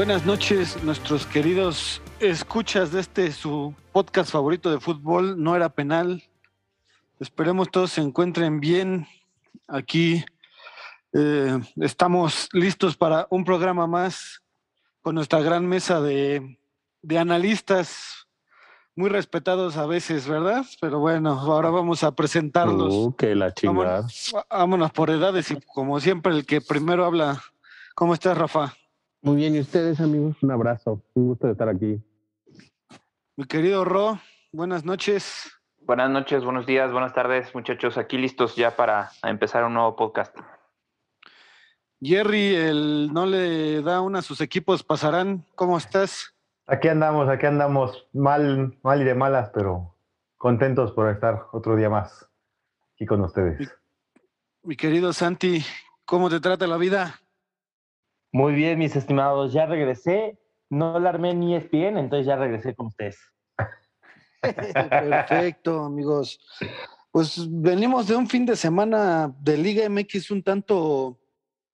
Buenas noches, nuestros queridos escuchas de este su podcast favorito de fútbol, No era penal. Esperemos todos se encuentren bien. Aquí eh, estamos listos para un programa más con nuestra gran mesa de, de analistas muy respetados a veces, ¿verdad? Pero bueno, ahora vamos a presentarlos. Uh, que la chingada. Vámonos, vámonos por edades y como siempre el que primero habla. ¿Cómo estás, Rafa? Muy bien, y ustedes, amigos, un abrazo. Un gusto de estar aquí. Mi querido Ro, buenas noches. Buenas noches, buenos días, buenas tardes, muchachos. Aquí listos ya para empezar un nuevo podcast. Jerry, el no le da una a sus equipos, pasarán. ¿Cómo estás? Aquí andamos, aquí andamos, mal, mal y de malas, pero contentos por estar otro día más aquí con ustedes. Mi querido Santi, ¿cómo te trata la vida? Muy bien, mis estimados, ya regresé. No la armé ni ESPN, entonces ya regresé con ustedes. Perfecto, amigos. Pues venimos de un fin de semana de Liga MX un tanto,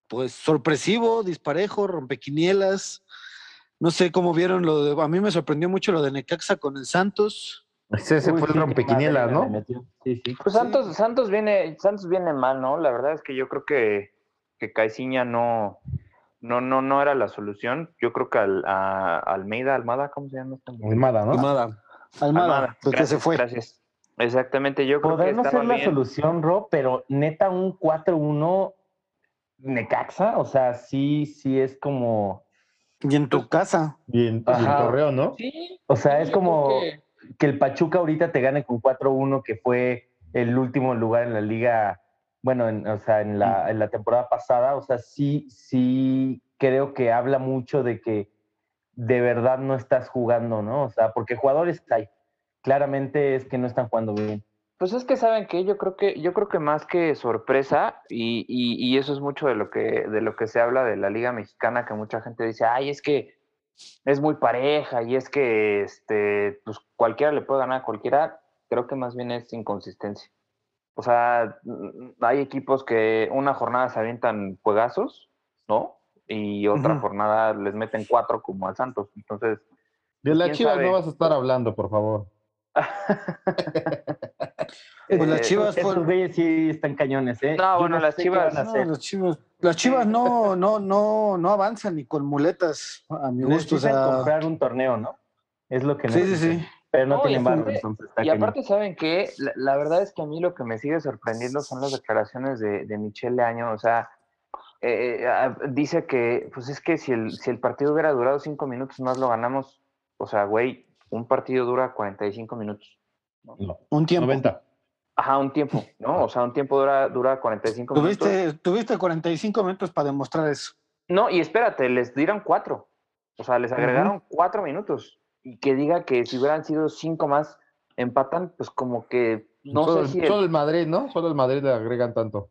pues, sorpresivo, disparejo, rompequinielas. No sé cómo vieron lo de. A mí me sorprendió mucho lo de Necaxa con el Santos. Ese, ese Uy, fue el sí, rompequinielas, ¿no? Sí, sí. Pues Santos, Santos viene, Santos viene mal, ¿no? La verdad es que yo creo que, que Caiciña no, no, no, no era la solución. Yo creo que al, a Almeida, Almada, ¿cómo se llama? Almada, ¿no? Almada. Almada, pues que gracias, se fue. Gracias. Exactamente, yo creo que no estaba ser la bien. solución, Rob, pero neta un 4-1 Necaxa, o sea, sí, sí es como, Y en tu casa. Y en, y en Ajá. Torreón, ¿no? Sí, o sea, es como que- que el Pachuca ahorita te gane con 4-1, que fue el último lugar en la liga, bueno, en, o sea, en la, en la temporada pasada, o sea, sí, sí creo que habla mucho de que de verdad no estás jugando, ¿no? O sea, porque jugadores hay, claramente es que no están jugando bien. Pues es que saben que yo creo que yo creo que más que sorpresa y, y- y eso es mucho de lo que de lo que se habla de la Liga Mexicana que mucha gente dice ay es que es muy pareja y es que este pues cualquiera le puede ganar a cualquiera creo que más bien es inconsistencia o sea hay equipos que una jornada se avientan juegazos no y otra jornada les meten cuatro como al Santos entonces De las ¿Quién chivas sabe? no vas a estar hablando, por favor. Pues las Eh, Chivas Esos fueron- güeyes sí están cañones, ¿eh? No, Yo bueno, las Chivas- van a No, las Chivas, las Chivas no, no, no, no avanzan ni con muletas, a mi gusto. O sea, comprar un torneo, ¿no? Es lo que sí, sí, sí. Pero no, No, tienen barro, entonces está Y cañón. aparte, ¿saben qué? La, la verdad es que a mí lo que me sigue sorprendiendo son las declaraciones de, de Michelle Año. O sea, eh, eh, dice que, pues es que si el, si el partido hubiera durado cinco minutos más lo ganamos. O sea, güey, un partido dura 45 minutos. No, Un tiempo. 90. Ajá, un tiempo, ¿no? O sea, un tiempo dura, dura 45 minutos. Tuviste, tuviste 45 minutos para demostrar eso. No, y espérate, les dieron cuatro. O sea, les agregaron cuatro minutos. Y que diga que si hubieran sido cinco más, empatan, pues como que no solo, sé si. el- solo el Madrid, ¿no? Solo el Madrid le agregan tanto.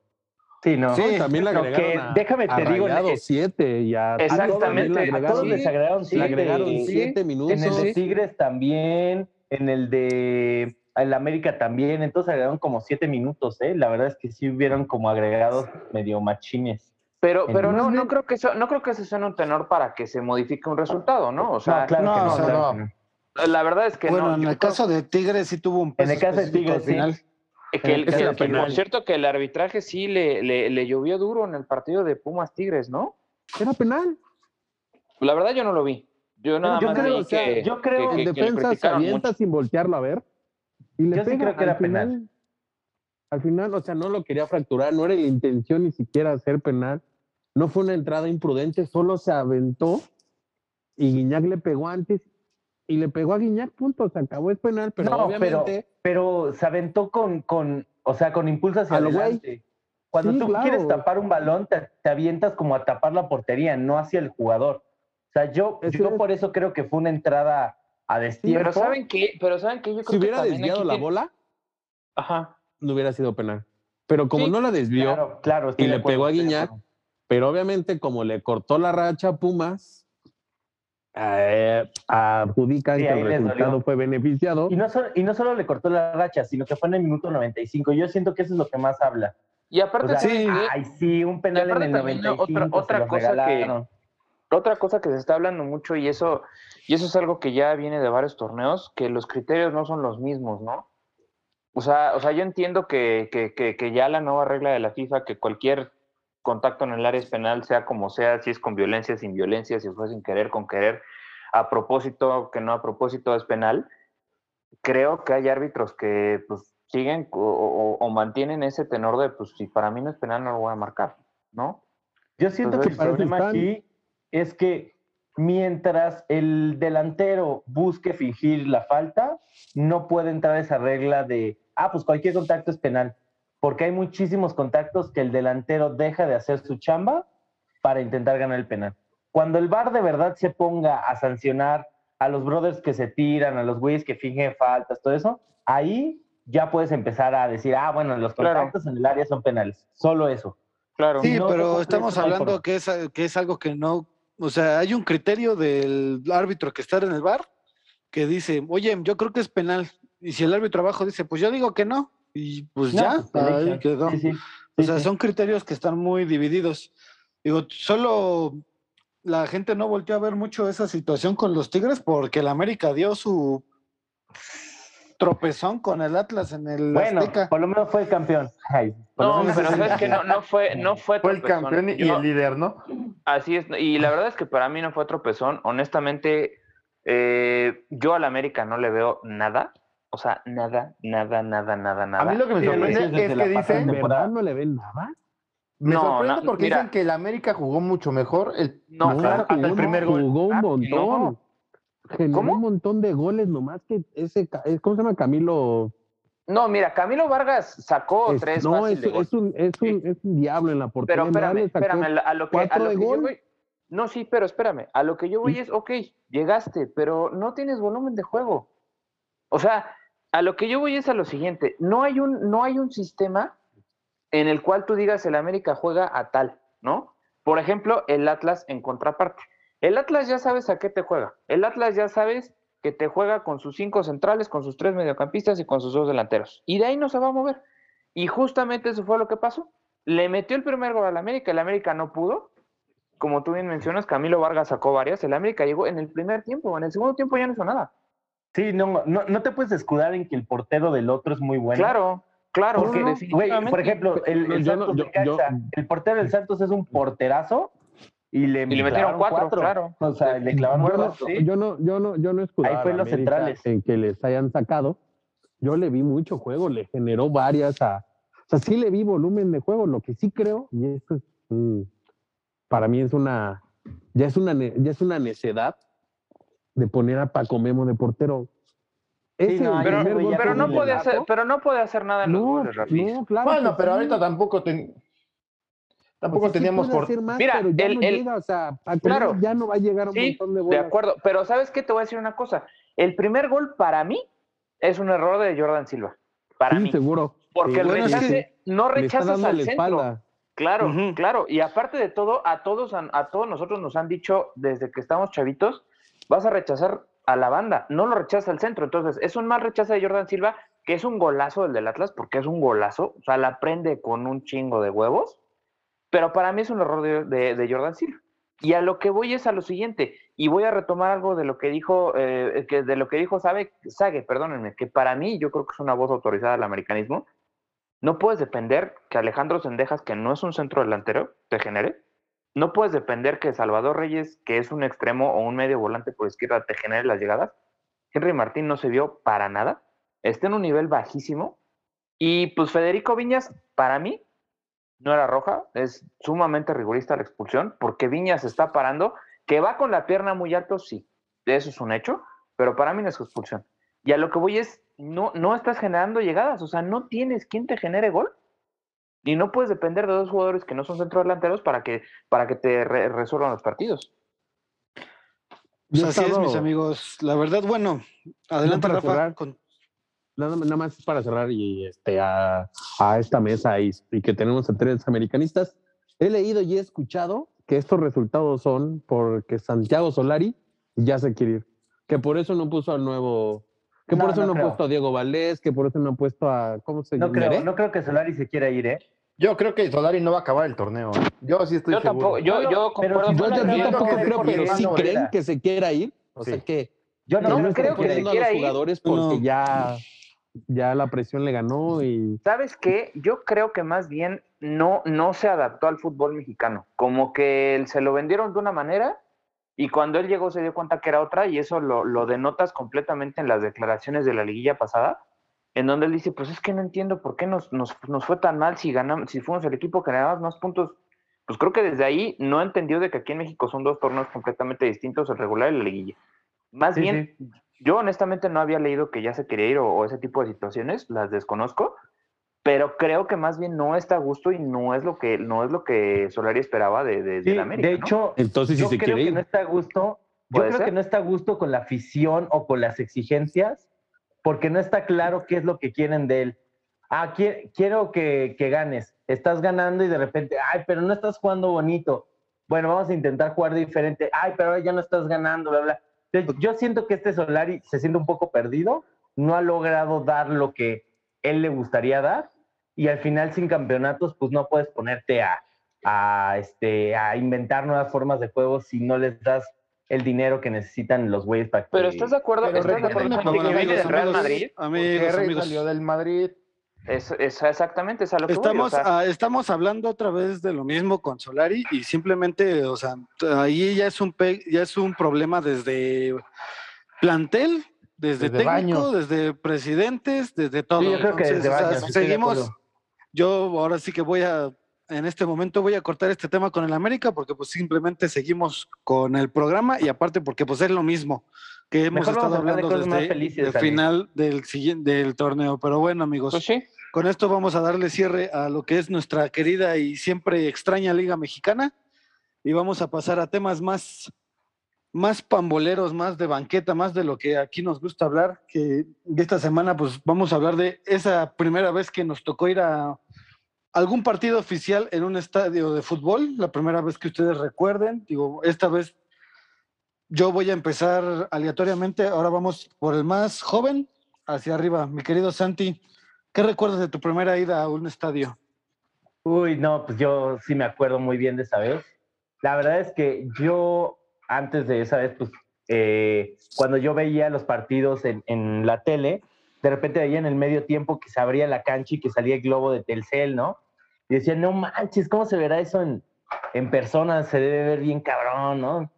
Sí, no. Sí, También le agregaron que- a, déjame a te digo, Rayados eh, siete y a, a todos Exactamente, le A todos les agregaron le siete. agregaron siete minutos. En el de Tigres también, en el de el América también, entonces agregaron como siete minutos, ¿eh? La verdad es que sí hubieron como agregados medio machines. Pero, pero no, no creo que eso, no creo que ese sea un tenor para que se modifique un resultado, ¿no? O sea, no, claro que no, no. o sea, la verdad es que bueno, no. en yo el creo caso de Tigres sí tuvo un peso En el caso de Tigres, sí. final. que el- que- era que, penal. por cierto, que el arbitraje sí le, le, le llovió duro en el partido de Pumas Tigres, ¿no? Era penal. La verdad yo no lo vi. Yo nada yo más creo, vi o sea, que, yo creo- que- En defensa se avienta mucho. sin voltearlo a ver. Y le Yo sí creo que era penal. Al final, o sea, no lo quería fracturar, no era la intención ni siquiera hacer penal. No fue una entrada imprudente, solo se aventó y Guiñac le pegó antes y le pegó a Guiñac, punto, se acabó el penal, pero no, obviamente pero se aventó con, con, o sea, con impulso hacia adelante. Cuando Sí, tú claro. quieres tapar un balón, te, te avientas como a tapar la portería, no hacia el jugador. O sea, yo, Eso yo es. por eso creo que fue una entrada a destiempo. Pero ¿saben qué? Pero ¿saben qué? Yo creo si hubiera que desviado la tiene- bola, Ajá. No hubiera sido penal. Pero como Sí, no la desvió, Claro, claro. estoy y le acuerdo, pegó a Guiñac, pero obviamente como le cortó la racha a Pumas, eh, adjudican Sí, que ahí el resultado dolió. fue beneficiado. Y no, solo, y no solo le cortó la racha, sino que fue en el minuto 95. Yo siento que eso es lo que más habla. Y aparte, O sea, sí, un penal en el también, 95. otra- otra cosa que- otra cosa que se está hablando mucho y eso, y eso es algo que ya viene de varios torneos, que los criterios no son los mismos, ¿no? O sea, o sea yo entiendo que, que, que, que ya la nueva regla de la FIFA, que cualquier contacto en el área es penal, sea como sea, si es con violencia, sin violencia, si fue sin querer, con querer, a propósito, que no a propósito es penal. Creo que hay árbitros que pues siguen o, o- o mantienen ese tenor de, pues si para mí no es penal, no lo voy a marcar, ¿no? Yo siento Entonces, que el problema están. aquí es que mientras el delantero busque fingir la falta, no puede entrar esa regla de, ah, pues cualquier contacto es penal, porque hay muchísimos contactos que el delantero deja de hacer su chamba para intentar ganar el penal. Cuando el VAR de verdad se ponga a sancionar a los brothers que se tiran, a los güeyes que fingen faltas, todo eso, ahí ya puedes empezar a decir, ah, bueno, los Claro. contactos en el área son penales, solo eso. Claro. Sí, no, pero estamos hablando que es, que es algo que no, o sea, hay un criterio del árbitro que está en el bar que dice, oye, yo creo que es penal. Y si el árbitro abajo dice, pues yo digo que no, y pues No, ya, pues, ahí quedó. Sí, sí. O sea, sí. son criterios que están muy divididos. Digo, solo la gente no volteó a ver mucho esa situación con los Tigres porque el América dio su tropezón con el Atlas en el Bueno, Azteca. por lo menos fue el campeón. Ay, No, pero sabes que no, no fue, no fue Fue el campeón y Yo- el líder, ¿no? Así es, y la verdad es que para mí no fue tropezón. Honestamente, eh, yo al América no le veo nada. O sea, nada, nada, nada, nada, nada. A mí lo que me sorprende es que dicen, ¿En temporada. verdad no le ven nada? me No, sorprende no, porque mira. dicen que el América jugó mucho mejor el, No, claro hasta el no. primer gol. Jugó un montón. Generó ¿Cómo? un montón de goles, nomás que ese, ¿cómo se llama? Camilo. No, mira, Camilo Vargas sacó Es- tres no, es, de gol. es un, es, un, es un diablo en la portería. Pero espérame, espérame, a lo que, a lo que yo voy. No, sí, pero espérame. A lo que yo voy Sí. es, ok, llegaste, pero no tienes volumen de juego. O sea, a lo que yo voy es a lo siguiente. No hay un, no hay un sistema en el cual tú digas el América juega a tal, ¿no? Por ejemplo, el Atlas en contraparte. El Atlas ya sabes a qué te juega. El Atlas ya sabes que te juega con sus cinco centrales, con sus tres mediocampistas y con sus dos delanteros. Y de ahí no se va a mover. Y justamente eso fue lo que pasó. Le metió el primer gol al América, el América no pudo. Como tú bien mencionas, Camilo Vargas sacó varias. El América llegó en el primer tiempo, en el segundo tiempo ya no hizo nada. Sí, no, no, no te puedes escudar en que el portero del otro es muy bueno. Claro, claro. Porque, no, güey, por ejemplo, el, Yo Santos yo- yo- el portero del Santos es un porterazo y le, Y le metieron cuatro, claro. O sea, le clavaron Yo no, cuatro. yo no, yo no, yo no escudaba Ahí fue los centrales. En que les hayan sacado. Yo le vi mucho juego, le generó varias a. O sea, sí le vi volumen de juego. Lo que sí creo, y esto es, mm, para mí es una, ya es una, ne- ya es una necedad de poner a Paco Memo de portero. Ese no, Pero, pero no puede hacer, pero no puede hacer nada en los No, goles, Rafi. no, claro. Bueno, pero sí. ahorita tampoco ten- tampoco O sea, sí teníamos por más, Mira, pero ya el- no el- llega, o sea, Paco Claro. Ya no va a llegar a un Sí, montón de de goles. acuerdo. Pero ¿sabes qué? Te voy a decir una cosa. El primer gol para mí es un error de Jordan Silva. Para sí, mí. seguro. Porque Sí, el bueno, es que rechace no rechazas al centro. espalda. Claro, claro. Y aparte de todo, a todos, han- a todos nosotros nos han dicho desde que estamos chavitos, vas a rechazar a la banda, no lo rechaza al centro. Entonces, es un mal rechazo de Jordan Silva, que es un golazo del del Atlas, porque es un golazo, o sea, la prende con un chingo de huevos, pero para mí es un error de, de- Jordan Silva. Y a lo que voy es a lo siguiente, y voy a retomar algo de lo que dijo, eh, que de lo que dijo Sabe, Sague, perdónenme, que para mí yo creo que es una voz autorizada del americanismo. No puedes depender que Alejandro Sendejas, que no es un centro delantero, te genere. No puedes depender que Salvador Reyes, que es un extremo o un medio volante por izquierda, te genere las llegadas. Henry Martín no se vio para nada. Está en un nivel bajísimo. Y pues Federico Viñas, para mí, no era roja. Es sumamente rigurista la expulsión, porque Viñas está parando. Que va con la pierna muy alto, sí. Eso es un hecho. Pero para mí no es expulsión. Y a lo que voy es, no, no estás generando llegadas. O sea, no tienes quien te genere gol. Y no puedes depender de dos jugadores que no son centrodelanteros para que, para que te re- resuelvan los partidos. Pues así es, mis amigos. La verdad, bueno, adelante, para Rafa. cerrar. con- Nada, nada más para cerrar y este a, a esta mesa y, y que tenemos a tres americanistas. He leído y he escuchado que estos resultados son porque Santiago Solari ya se quiere ir. Que por eso no puso al nuevo. Que por No, eso no no, ha creo. puesto a Diego Valdés, que por eso no ha puesto a. ¿Cómo se No llama? creo, ¿Meré? no creo que Solari se quiera ir, ¿eh? Yo creo que Solari no va a acabar el torneo. ¿eh? Yo sí estoy Yo seguro. tampoco, yo, yo si Yo, yo- tampoco creo, pero sí no creen que se quiera ir. O sea Sí. que Yo que no no creo está que se poniendo a quiera los ir. jugadores porque No. ya, ya la presión le ganó y ¿Sabes qué? Yo creo que más bien no, no se adaptó al fútbol mexicano. Como que él- se lo vendieron de una manera y cuando él llegó se dio cuenta que era otra y eso lo, lo denotas completamente en las declaraciones de la liguilla pasada, en donde él dice, pues es que no entiendo por qué nos, nos, nos fue tan mal si ganamos, si fuimos el equipo que ganaba más puntos. Pues creo que desde ahí no entendió de que aquí en México son dos torneos completamente distintos, el regular y la liguilla. Más Sí, bien, yo honestamente no había leído que ya se quería ir o, o ese tipo de situaciones, las desconozco, pero creo que más bien no está a gusto y no es lo que no es lo que Solari esperaba de, de, Sí, del América. de ¿no? hecho, entonces si yo se creo quiere que ir. no está a gusto. Yo ¿Puede creo ser? que no está a gusto con la afición o con las exigencias, porque no está claro qué es lo que quieren de él. Ah, qui- quiero que, que ganes. Estás ganando y de repente, ay, pero no estás jugando bonito. Bueno, vamos a intentar jugar diferente. Ay, pero ahora ya no estás ganando, bla, bla. Yo siento que este Solari se siente un poco perdido, no ha logrado dar lo que él le gustaría dar y al final sin campeonatos, pues no puedes ponerte a, a, este, a inventar nuevas formas de juego si no les das el dinero que necesitan los güeyes para que... Pero ¿estás de acuerdo? Pero ¿Estás de acuerdo por que viene del Real Madrid? amigos, amigos. salió del Madrid. Es, es exactamente es a lo que voy, o Estamos, sea, ah, estamos hablando otra vez de lo mismo con Solari y simplemente, o sea, ahí ya es un pe- ya es un problema desde plantel, desde, Desde técnico, desde presidentes, desde todo. Sí, yo creo que Entonces, desde o sea, de seguimos. Yo ahora sí que voy a, en este momento voy a cortar este tema con el América porque pues simplemente seguimos con el programa y aparte porque pues es lo mismo que hemos Mejor estado de hablando más desde felices, el final del siguiente del torneo. Pero bueno, amigos. pues sí. Con esto vamos a darle cierre a lo que es nuestra querida y siempre extraña Liga Mexicana y vamos a pasar a temas más, más pamboleros, más de banqueta, más de lo que aquí nos gusta hablar, que de esta semana pues vamos a hablar de esa primera vez que nos tocó ir a algún partido oficial en un estadio de fútbol, la primera vez que ustedes recuerden, digo, esta vez yo voy a empezar aleatoriamente, ahora vamos por el más joven, hacia arriba, mi querido Santi. ¿Qué recuerdas de tu primera ida a un estadio? Uy, no, pues yo sí me acuerdo muy bien de esa vez. La verdad es que yo, antes de esa vez, pues eh, cuando yo veía los partidos en, en la tele, de repente veía en el medio tiempo que se abría la cancha y que salía el globo de Telcel, ¿no? Y decía, no manches, ¿cómo se verá eso en, en persona? Se debe ver bien cabrón, ¿no?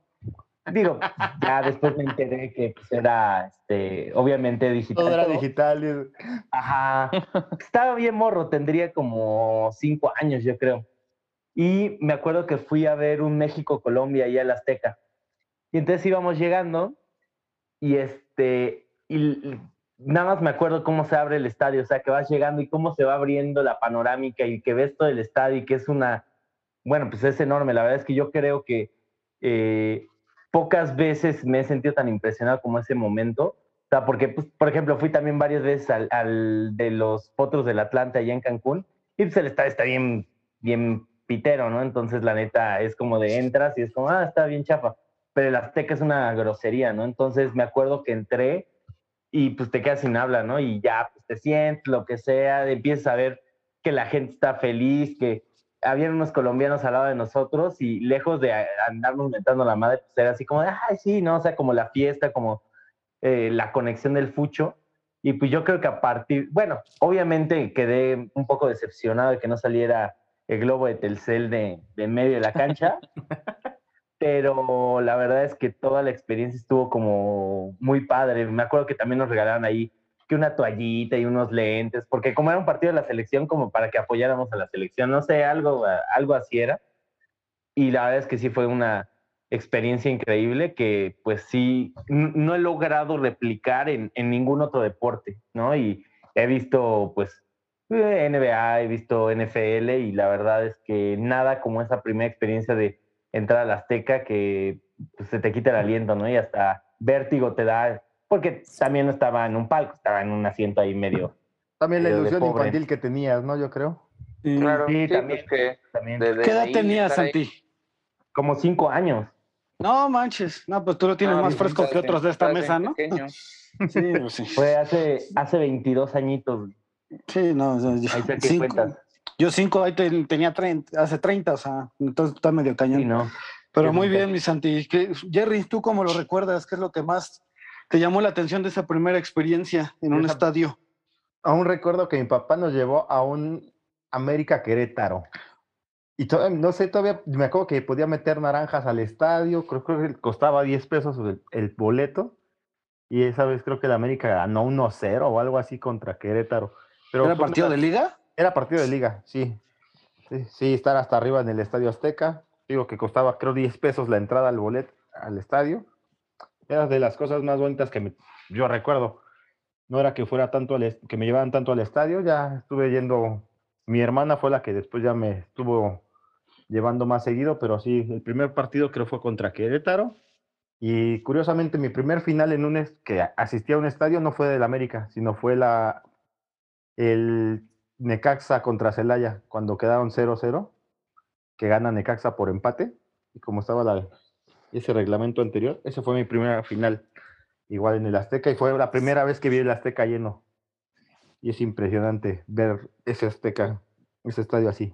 Digo, ya después me enteré que pues, era, este, obviamente digital. Todo era digital. y- Ajá. Estaba bien morro, tendría como cinco años, yo creo. Y me acuerdo que fui a ver un México-Colombia ahí al Azteca. Y entonces íbamos llegando y este, y nada más me acuerdo cómo se abre el estadio, o sea, que vas llegando y cómo se va abriendo la panorámica y que ves todo el estadio y que es una, bueno, pues es enorme. La verdad es que yo creo que eh, pocas veces me he sentido tan impresionado como ese momento. O sea, porque, pues, por ejemplo, fui también varias veces al, al de los Potros del Atlante allá en Cancún y pues el estadio está bien, bien pitero, ¿no? Entonces, la neta, es como de entras y es como, ah, está bien chafa. Pero el Azteca es una grosería, ¿no? Entonces, me acuerdo que entré y pues te quedas sin habla, ¿no? Y ya, pues te sientes, lo que sea, empiezas a ver que la gente está feliz, que habían unos colombianos al lado de nosotros y lejos de andarnos mentando la madre, pues era así como de, ay, sí, ¿no? O sea, como la fiesta, como eh, la conexión del fucho. Y pues yo creo que a partir, bueno, obviamente quedé un poco decepcionado de que no saliera el globo de Telcel de, de medio de la cancha, pero la verdad es que toda la experiencia estuvo como muy padre. Me acuerdo que también nos regalaron ahí que una toallita y unos lentes, porque como era un partido de la selección, como para que apoyáramos a la selección, no sé, algo, algo así era. Y la verdad es que sí fue una experiencia increíble que pues sí, no he logrado replicar en, en ningún otro deporte, ¿no? Y he visto pues eh, NBA, he visto NFL y la verdad es que nada como esa primera experiencia de entrar al Azteca que pues, se te quita el aliento, ¿no? Y hasta vértigo te da, porque también no estaba en un palco, estaba en un asiento ahí medio. También la ilusión infantil que tenías, ¿no? Yo creo. Sí. Claro, Sí, sí, también. pues que También. desde ¿Qué edad ahí tenías, Santi? Como cinco años. No manches, no, pues tú lo tienes Ah, más fresco que otros de esta mesa, ¿no? pequeño. Sí, pues sí. Fue hace, hace 22 añitos. Sí, no, o sea, ya- Ahí cinco- cuentas. Yo cinco, ahí te- tenía 30, hace 30, o sea, entonces está medio cañón. Sí, no. Pero muy bien, mi Santi. ¿Qué- Jerry, ¿tú cómo lo recuerdas? ¿Qué es lo que más te llamó la atención de esa primera experiencia en un Esa- estadio? Aún recuerdo que mi papá nos llevó a un América Querétaro. Y to- no sé, todavía me acuerdo que podía meter naranjas al estadio, creo, creo que costaba 10 pesos el, el boleto. Y esa vez creo que el América ganó 1-0 o algo así contra Querétaro. Pero ¿Era una- partido de liga? Era partido de liga, sí. sí. Estar hasta arriba en el Estadio Azteca. Digo que costaba, creo, 10 pesos la entrada al boleto al estadio. Era de las cosas más bonitas que me- yo recuerdo. No era que fuera tanto al que me llevaban tanto al estadio, ya estuve yendo. Mi hermana fue la que después ya me estuvo llevando más seguido, pero sí, el primer partido creo fue contra Querétaro. Y curiosamente, mi primer final en un que asistí a un estadio no fue del América, sino fue la el Necaxa contra Celaya, cuando quedaron 0-0, que gana Necaxa por empate, y como estaba la, ese reglamento anterior, esa fue mi primera final, igual en el Azteca, y fue la primera vez que vi el Azteca lleno. Y es impresionante ver ese Azteca, ese estadio así.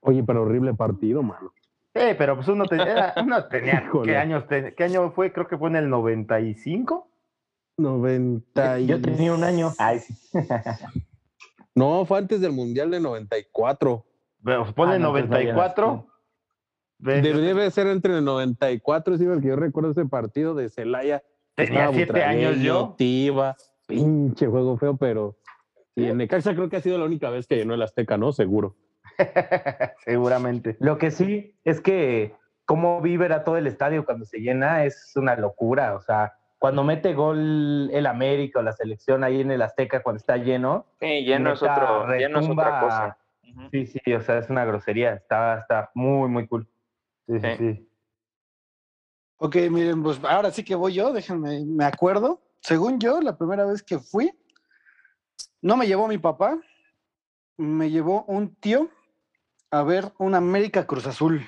Oye, pero horrible partido, mano. Eh, pero pues uno, te- era- uno tenía, ¿qué, años te- ¿qué año fue? Creo que fue en el 95. 90 y... Yo tenía un año. Ay, sí. No, fue antes del Mundial de 94. Pero pone Ah, no, pues no había 94. nacido. Ve, Debe, debe ser entre el 94, sí, porque yo recuerdo ese partido de Celaya. Tenía siete años yo. Tiva, pinche juego feo, pero... Y en Necaxa creo que ha sido la única vez que llenó el Azteca, ¿no? Seguro. Seguramente. Lo que sí es que cómo vibra todo el estadio cuando se llena es una locura. O sea, cuando mete gol el América o la selección ahí en el Azteca cuando está lleno. Sí, lleno es, otro, lleno es otra cosa. Sí, sí, o sea, es una grosería. Está, está muy, muy cool. Sí, sí, Sí. sí. Ok, miren, pues ahora sí que voy yo, déjenme, me acuerdo. Según yo, la primera vez que fui, no me llevó mi papá, me llevó un tío a ver un América Cruz Azul.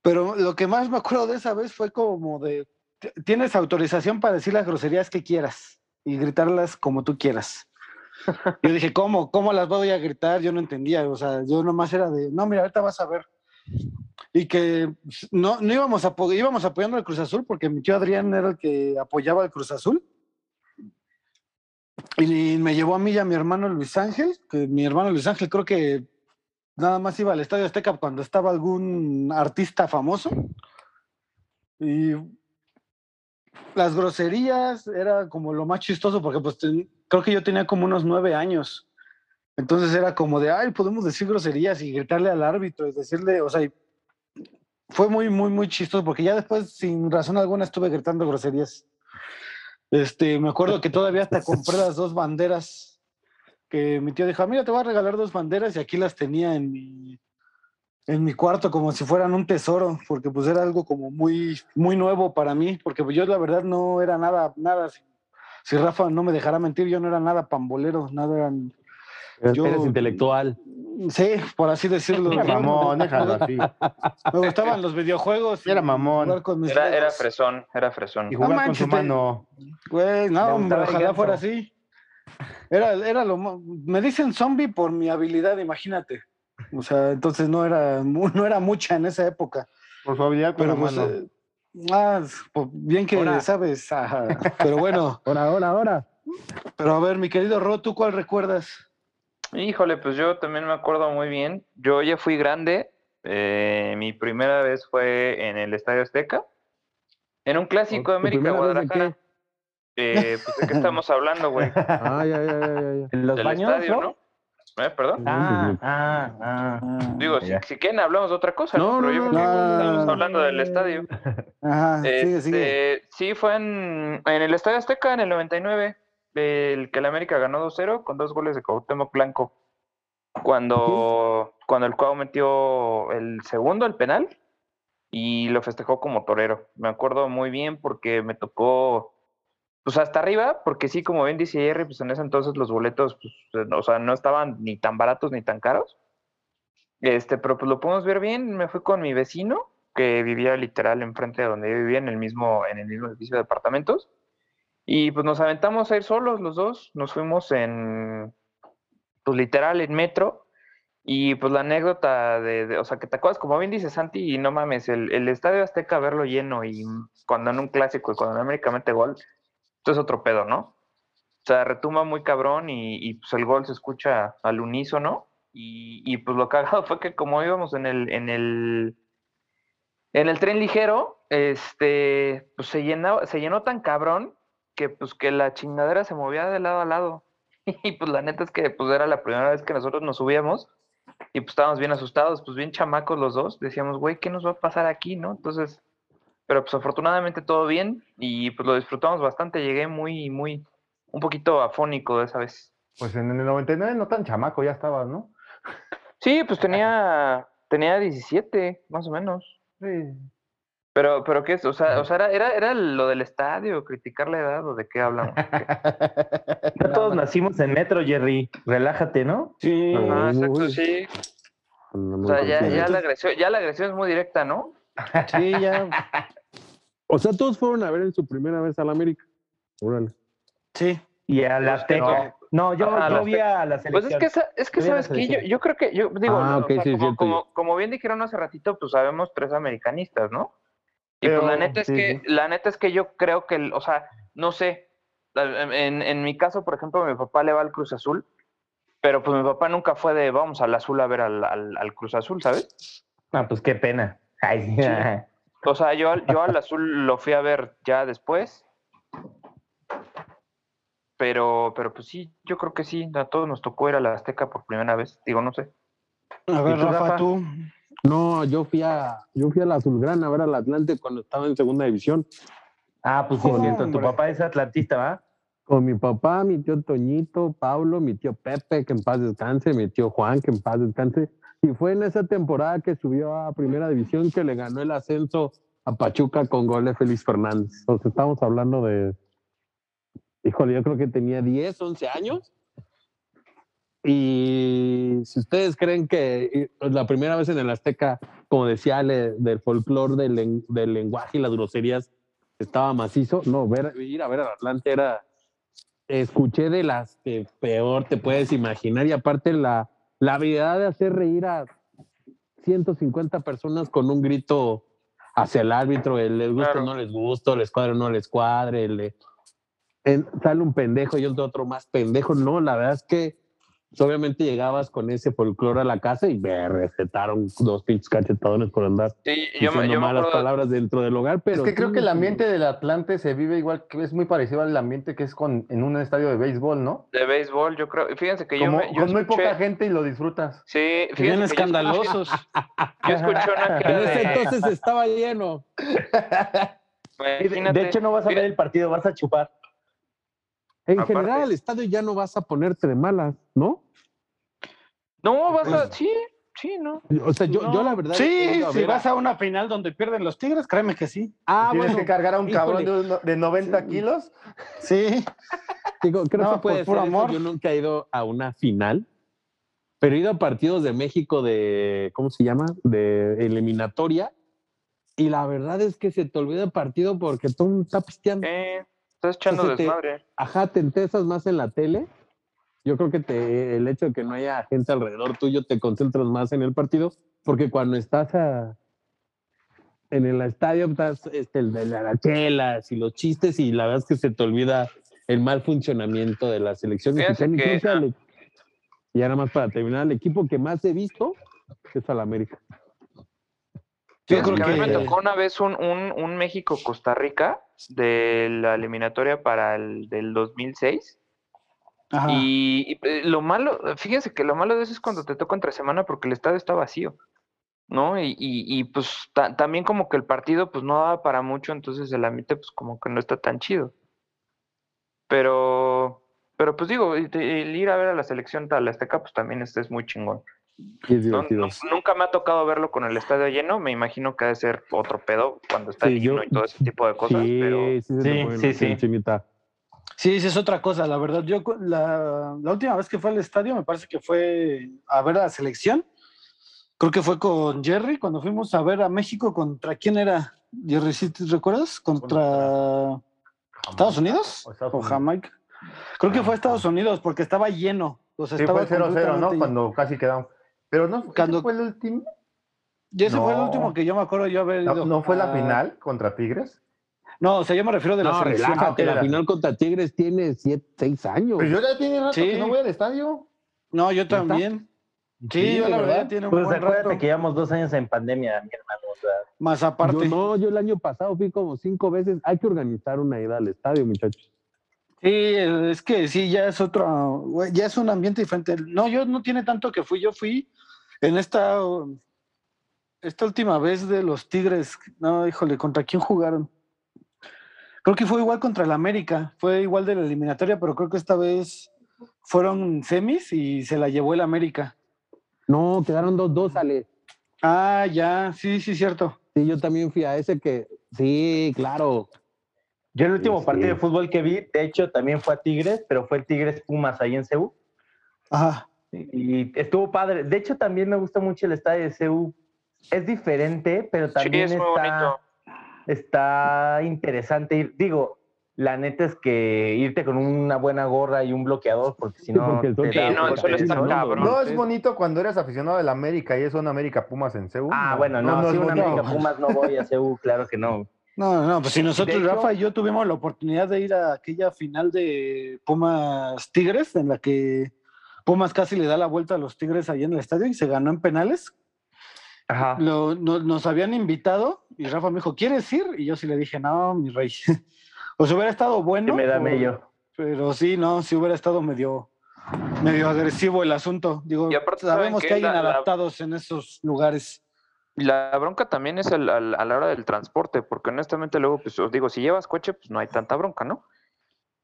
Pero lo que más me acuerdo de esa vez fue como de, "T- tienes autorización para decir las groserías que quieras y gritarlas como tú quieras. Yo dije, ¿cómo? ¿Cómo las voy a gritar? Yo no entendía, o sea, yo nomás era de, no, mira, ahorita vas a ver. Y que pues, no, no íbamos, apo- íbamos apoyando al Cruz Azul porque mi tío Adrián era el que apoyaba al Cruz Azul. Y me llevó a mí y a mi hermano Luis Ángel, que mi hermano Luis Ángel creo que nada más iba al Estadio Azteca cuando estaba algún artista famoso. Y las groserías era como lo más chistoso porque pues creo que yo tenía como unos nueve años. Entonces era como de, ay, podemos decir groserías y gritarle al árbitro y decirle, o sea, fue muy, muy, muy chistoso porque ya después, sin razón alguna, estuve gritando groserías. Este, me acuerdo que todavía hasta compré las dos banderas que mi tío dijo, "Ah, mira, te voy a regalar dos banderas y aquí las tenía en mi, en mi cuarto como si fueran un tesoro, porque pues era algo como muy, muy nuevo para mí, porque pues, yo la verdad no era nada, nada, si, si Rafa no me dejara mentir, yo no era nada pambolero, nada, Yo- Eres intelectual. sí, por así decirlo. Era mamón, déjalo así. Me gustaban los videojuegos. Era mamón. jugar con mis Era, era fresón, era fresón. Y jugar con manches, su mano. Güey, no, hombre, ojalá fuera así. Era, era lo mo- Me dicen zombie por mi habilidad, imagínate. O sea, entonces no era, no era mucha en esa época. Por su habilidad con Pero la pues, mano. eh, ah, pues, bien que Ahora. sabes. ajá. Pero bueno, Ahora, ahora, ahora. pero a ver, mi querido Ro, ¿tú cuál recuerdas? Híjole, pues yo también me acuerdo muy bien. Yo ya fui grande. eh, mi primera vez fue en el Estadio Azteca. En un clásico de ¿Tu América, Guadalajara. Eh, pues, ¿De qué estamos hablando, güey? Ah, ya, ya, ya, ya, ya. ¿En los Del baños, estadio, no? ¿no? ¿Eh? ¿Perdón? Ah, ah, ah. Digo, si, si quieren hablamos de otra cosa, ¿no? No, Pero no, yo no, creo que no, estamos no, hablando del estadio. Ajá, sigue, sigue. Este, sí, fue en, en el Estadio Azteca en el 99, el que el América ganó 2-0 con dos goles de Cuauhtémoc Blanco. Cuando, cuando el Cuau metió el segundo, el penal, y lo festejó como torero. Me acuerdo muy bien porque me tocó, pues hasta arriba, porque sí, como bien dice Jerry, pues en ese entonces los boletos, pues, o sea, no estaban ni tan baratos ni tan caros. Este, pero pues lo podemos ver bien. Me fui con mi vecino, que vivía literal enfrente de donde yo vivía, en el mismo, en el mismo edificio de departamentos. Y pues nos aventamos a ir solos los dos. Nos fuimos en, pues literal, en metro. Y pues la anécdota de, de- o sea, que te acuerdas, como bien dice Santi, y no mames, el, el Estadio Azteca verlo lleno y cuando en un clásico y cuando en América mete gol, esto es otro pedo, ¿no? O sea, retumba muy cabrón y, pues el gol se escucha al unísono. Y, y pues lo cagado fue que como íbamos en el, en el, en el tren ligero, este, pues se llenó, se llenó tan cabrón que pues que la chingadera se movía de lado a lado. Y pues la neta es que pues era la primera vez que nosotros nos subíamos y pues estábamos bien asustados, pues bien chamacos los dos. Decíamos, güey, ¿qué nos va a pasar aquí, no? Entonces, pero pues afortunadamente todo bien y pues lo disfrutamos bastante. Llegué muy, muy, un poquito afónico esa vez. Pues en el 99 no tan chamaco ya estabas, ¿no? Sí, pues tenía, tenía 17, más o menos. Sí. Pero, pero ¿qué es? O sea, o sea era, era, era lo del estadio, criticar la edad o de qué hablamos. Ya todos nacimos en metro, Jerry. Relájate, ¿no? Sí. Uy. exacto, sí. No O sea, ya, ya la agresión, ya la agresión es muy directa, ¿no? Sí, ya. O sea, todos fueron a ver en su primera vez al América. Órale. Sí. Y a la Pues que no. Azteca. No, yo, la vi a la Pues selección. es que, es que Yo a la ¿sabes qué? Yo, yo creo que, yo digo, Ah, o ok, sea, sí, como, como, como bien dijeron hace ratito, pues sabemos tres americanistas, ¿no? Y Pero, pues la neta es sí, que, sí. la neta es que yo creo que, el- o sea, no sé, en, en mi caso, por ejemplo, mi papá le va al Cruz Azul, pero pues mi papá nunca fue de vamos al azul a ver al, al, al Cruz Azul, ¿sabes? Ah, pues qué pena. Ay, sí. Sí. O sea, yo, al- yo al azul lo fui a ver ya después. Pero, pero pues sí, yo creo que sí, a todos nos tocó ir a la Azteca por primera vez. Digo, no sé. A ver, ¿Y tú, Rafa, Rafa? tú. No, yo fui a, yo fui a la Azulgrana a ver al Atlante cuando estaba en segunda división. Ah, pues sí, cierto. Tu papá es atlantista, ¿va? Con mi papá, mi tío Toñito, Pablo, mi tío Pepe, que en paz descanse, mi tío Juan, que en paz descanse. Y fue en esa temporada que subió a primera división que le ganó el ascenso a Pachuca con gol de Félix Fernández. Sea, estamos hablando de, híjole, yo creo que tenía 10, 11 años. Y si ustedes creen que eh, la primera vez en el Azteca, como decía Ale, del folclore del, del lenguaje y las groserías, estaba macizo, no, ver, ir a ver al Atlante era, escuché de las que peor te puedes imaginar y aparte la, la habilidad de hacer reír a 150 personas con un grito hacia el árbitro, el les gusta o no les gusta, les cuadre o no les cuadre, el sale un pendejo y otro más pendejo, no, la verdad es que obviamente llegabas con ese folclore a la casa y me recetaron dos pinches cachetadones por andar Sí, yo me, yo malas palabras dentro del hogar, pero es que creo que el ambiente del Atlante se vive igual, que es muy parecido al ambiente que es con, en un estadio de béisbol, ¿no? de béisbol, yo creo. Fíjense que yo, Como, me, yo con muy poca gente y lo disfrutas. Sí, Bien fíjense escuché- escandalosos. Yo escuché una que En ese entonces estaba lleno. Imagínate, De hecho, no vas a ver el partido, vas a chupar. En Aparte. general, al estadio ya no vas a ponerte de malas, ¿no? No, vas a. Sí, sí, no. O sea, yo, yo la verdad. Sí, si a- vas a una final donde pierden los Tigres, créeme que sí. Ah, Tienes bueno, que cargar a un cabrón de, de 90 kilos. Sí. digo, creo No, que puede por ser eso. amor. Yo nunca he ido a una final, pero he ido a partidos de México de, ¿cómo se llama? De eliminatoria. Y la verdad es que se te olvida el partido porque todo el mundo está pisteando. Eh, estás echando Entonces te- desmadre. Ajá, te entesas más en la tele. Yo creo que te, el hecho de que no haya gente alrededor tuyo te concentras más en el partido, porque cuando estás a- en el estadio, estás este, el de las chelas y los chistes, y la verdad es que se te olvida el mal funcionamiento de la selección Fíjense mexicana. y que- ahora más para terminar, el equipo que más he visto es al América. Yo creo que a mí me tocó una vez un, un, un México-Costa Rica de la eliminatoria para el del 2006. Ajá. Y, y, eh, lo malo, fíjense que lo malo de eso es cuando te toca entre semana porque el estadio está vacío, ¿no? Y, y, y, pues ta- también como que el partido pues no daba para mucho, entonces el ambiente pues como que no está tan chido. Pero, pero pues digo, el, ir a ver a la selección tal Azteca pues también este es muy chingón. ¿No? Nu- Nunca me ha tocado verlo con el estadio lleno, me imagino que ha de ser otro pedo cuando está Sí, himno yo- y todo ese tipo de cosas, sí, pero sí, Sí, sí, sí. Sí, sí, es otra cosa, la verdad. Yo la, la última vez que fue al estadio, me parece que fue a ver a la selección. Creo que fue con Jerry, cuando fuimos a ver a México contra quién era. Jerry, ¿sí te recuerdas? Contra Estados Unidos O Estados o Unidos. Jamaica. Creo que fue a Estados Unidos porque estaba lleno. O sea, Sí, estaba fue 0-0, ¿no? completamente- Cuando casi quedamos. Pero no, ¿ese Cuando- fue el último. Y ese fue el No. último que yo me acuerdo yo haber ido. No, ¿no fue la final contra Tigres. No, o sea, yo me refiero de la No, selección. relájate, ok, la final contra Tigres tiene siete, seis años. Pues yo ya tiene rato Sí. que no voy al estadio. No, yo también. Sí, Sí, yo la ¿verdad? verdad ya tiene un Pues buen acuérdate rato. que llevamos dos años en pandemia, mi hermano. o sea, Más aparte. Yo no, yo el año pasado fui como cinco veces. Hay que organizar una ida al estadio, muchachos. Sí, es que sí, ya es otro, ya es un ambiente diferente. No, yo no tiene tanto que fui, yo fui en esta, esta última vez de los Tigres. No, híjole, ¿contra quién jugaron? Creo que fue igual contra el América, fue igual de la eliminatoria, pero creo que esta vez fueron semis y se la llevó el América. No, quedaron dos, dos, Ale. Ah, ya, sí, sí, cierto. Sí, yo también fui a ese que, sí, claro. Yo el último Sí. partido de fútbol que vi, de hecho, también fue a Tigres, pero fue el Tigres Pumas ahí en CEU. Ajá. Y estuvo padre. De hecho, también me gusta mucho el estadio de CEU. Es diferente, pero también sí, es muy está, interesante ir. Digo, la neta es que irte con una buena gorra y un bloqueador, porque si Sí, no. porque te Sí, no, te- está ¿no? cabrón. No es bonito cuando eres aficionado del América y es un América Pumas en Seúl. Ah, bueno, no, si es una bonito. América Pumas no voy a CEU, claro que no. No, no, pues si nosotros, hecho- Rafa y yo tuvimos la oportunidad de ir a aquella final de Pumas Tigres, en la que Pumas casi le da la vuelta a los Tigres ahí en el estadio y se ganó en penales. Ajá. Lo- no- nos habían invitado y Rafa me dijo, ¿quieres ir? Y yo sí le dije, no, mi rey. Pues hubiera estado bueno. Que me da mello. Pero sí, no, sí hubiera estado medio, medio agresivo el asunto. Digo, Y aparte, ¿saben sabemos que hay La- la- inadaptados en esos lugares. Y La bronca también es al- al- a la hora del transporte, porque honestamente luego, pues os digo, si llevas coche, pues no hay tanta bronca, ¿no?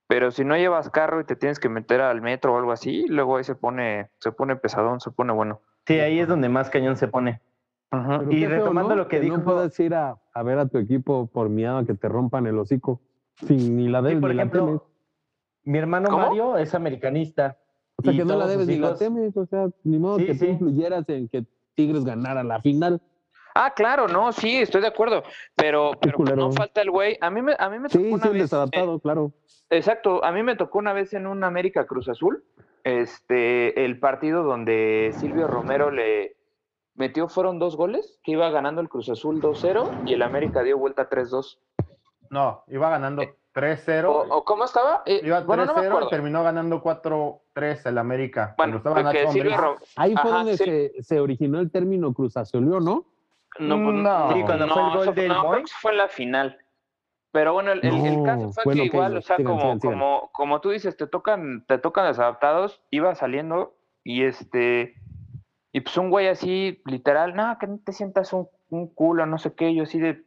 Pero si no llevas carro y te tienes que meter al metro o algo así, luego ahí se pone, se pone pesadón, se pone bueno. Sí, ahí es donde más cañón se pone. Pero Y feo, retomando ¿no? lo que dijo- No puedas ir a, a ver a tu equipo por miedo a que te rompan el hocico. Sin ni la Sí, debes por ni la temes. ejemplo, mi hermano ¿Cómo? Mario es americanista. O sea, y que no la debes ni la hijos- temes. O sea, ni modo Sí, que sí. tú influyeras en que Tigres ganara la final. Ah, claro, no, sí, estoy de acuerdo, pero, pero no falta el güey. A mí me, a mí me tocó Sí, una sí, un vez, desadaptado, claro. eh, exacto, a mí me tocó una vez en un América Cruz Azul, este, el partido donde Silvio Romero le metió, fueron dos goles, que iba ganando el Cruz Azul 2-0 y el América dio vuelta 3-2. No, iba ganando Eh, 3-0. ¿O, o cómo estaba? Eh, Iba bueno, no me 3-0 y acuerdo. terminó ganando 4-3 el América. Bueno, Silvio Ahí fue Ajá, donde sí. se, se originó el término Cruz Azulió, ¿no? No, pues, No. Sí, cuando fue el gol del no, Moy. fue en la final. Pero bueno, el, el- el No, caso fue bueno, que igual, o sea, sigan, como, sigan, sigan. como, como tú dices, te tocan, te tocan desadaptados, iba saliendo y este, y pues un güey así, literal, nada, que no te sientas un, un culo, no sé qué, yo así de,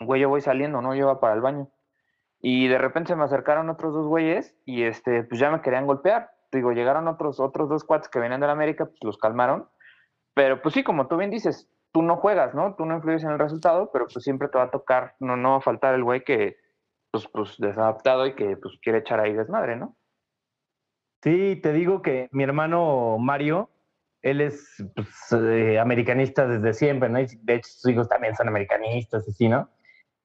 güey, yo voy saliendo, ¿no? Yo iba para el baño. Y de repente se me acercaron otros dos güeyes y este, pues ya me querían golpear. Digo, llegaron otros, otros dos cuates que venían de la América, pues los calmaron. Pero pues sí, como tú bien dices, tú no juegas, ¿no? Tú no influyes en el resultado, pero pues siempre te va a tocar, no, no va a faltar el güey que, pues, pues desadaptado y que pues quiere echar ahí desmadre, ¿no? Sí, te digo que mi hermano Mario, él es pues, eh, americanista desde siempre, ¿no? Y de hecho sus hijos también son americanistas, así, ¿no?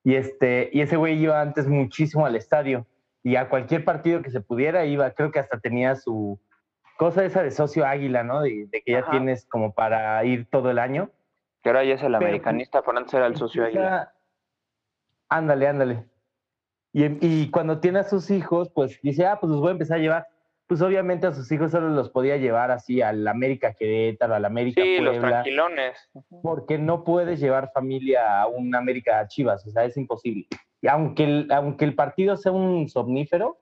Y, este, y ese güey iba antes muchísimo al estadio y a cualquier partido que se pudiera iba, creo que hasta tenía su cosa esa de socio águila, ¿no? De, de que ya Ajá. tienes como para ir todo el año. Que ahora ya es el Pero, americanista, por antes era el socio águila. Ándale, ándale. Y, em- y cuando tiene a sus hijos, pues dice, ah, pues los voy a empezar a llevar. Pues obviamente a sus hijos solo los podía llevar así al América Querétaro, al América Sí, los Puebla, tranquilones. porque no puedes llevar familia a un América Chivas, o sea, es imposible. Y aunque el, aunque el partido sea un somnífero,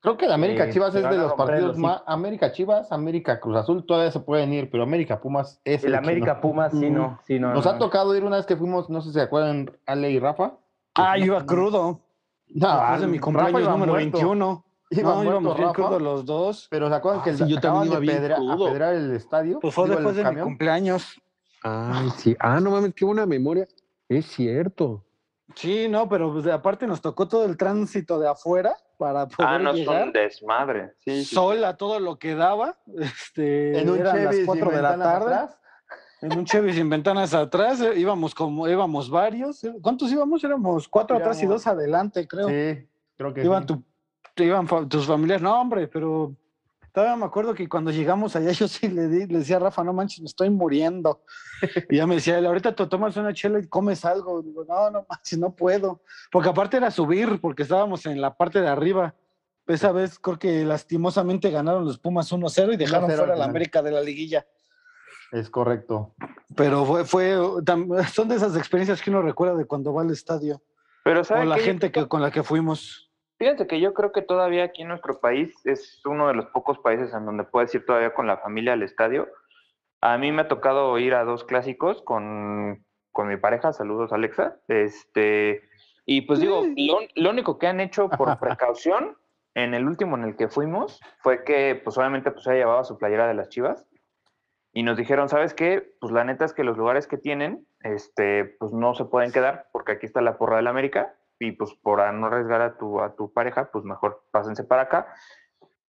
Creo que el América Eh, Chivas es de a los partidos más. América Chivas, América Cruz Azul, todavía se pueden ir, pero América Pumas es el que América no. Pumas sí no, sí no. Nos no. ha tocado ir una vez que fuimos, no sé si se acuerdan, Ale y Rafa. Ah, yo iba crudo. No, de mi Rafa cumpleaños iba número muerto. 21. Iba no, muerto íbamos bien crudos los dos. Pero se acuerdan que Ah, el, sí, yo también de iba bien pedra- crudo. apedrear el estadio. Pues fue digo, después de mi camión. cumpleaños. Ay, sí. Ah, no mames, qué buena memoria. Es cierto. Sí, no, pero pues, aparte nos tocó todo el tránsito de afuera para poder Ah, no, es llegar. un desmadre. Sí, sí. Sol a todo lo que daba. Este, En un eran Chevy las sin 4 de la tarde. atrás. En un Chevy sin ventanas atrás. eh, íbamos como, íbamos varios. ¿Cuántos íbamos? Éramos cuatro atrás y dos adelante, creo. Sí, creo que Iban, sí. tu- iban fa- tus familiares. No, hombre, pero Todavía me acuerdo que cuando llegamos allá yo sí le, di, le decía a Rafa, no manches, me estoy muriendo. Y ya me decía, ahorita te tomas una chela y comes algo. Digo, no, no manches, no puedo. Porque aparte era subir, porque estábamos en la parte de arriba. Esa vez creo que lastimosamente ganaron los Pumas 1-0 y dejaron 1-0 fuera a al la. América de la liguilla. Es correcto. Pero fue, fue son de esas experiencias que uno recuerda de cuando va al estadio. Pero O ¿saben la gente que, con la que fuimos. Fíjate que yo creo que todavía aquí en nuestro país es uno de los pocos países en donde puedes ir todavía con la familia al estadio. A mí me ha tocado ir a dos clásicos con, con mi pareja, saludos Alexa. Este, y pues digo, lo, lo único que han hecho por precaución en el último en el que fuimos fue que pues obviamente pues ella llevaba su playera de las Chivas y nos dijeron, ¿sabes qué? Pues la neta es que los lugares que tienen, este, pues no se pueden quedar porque aquí está la porra del América y pues por no arriesgar a tu, a tu pareja, pues mejor pásense para acá,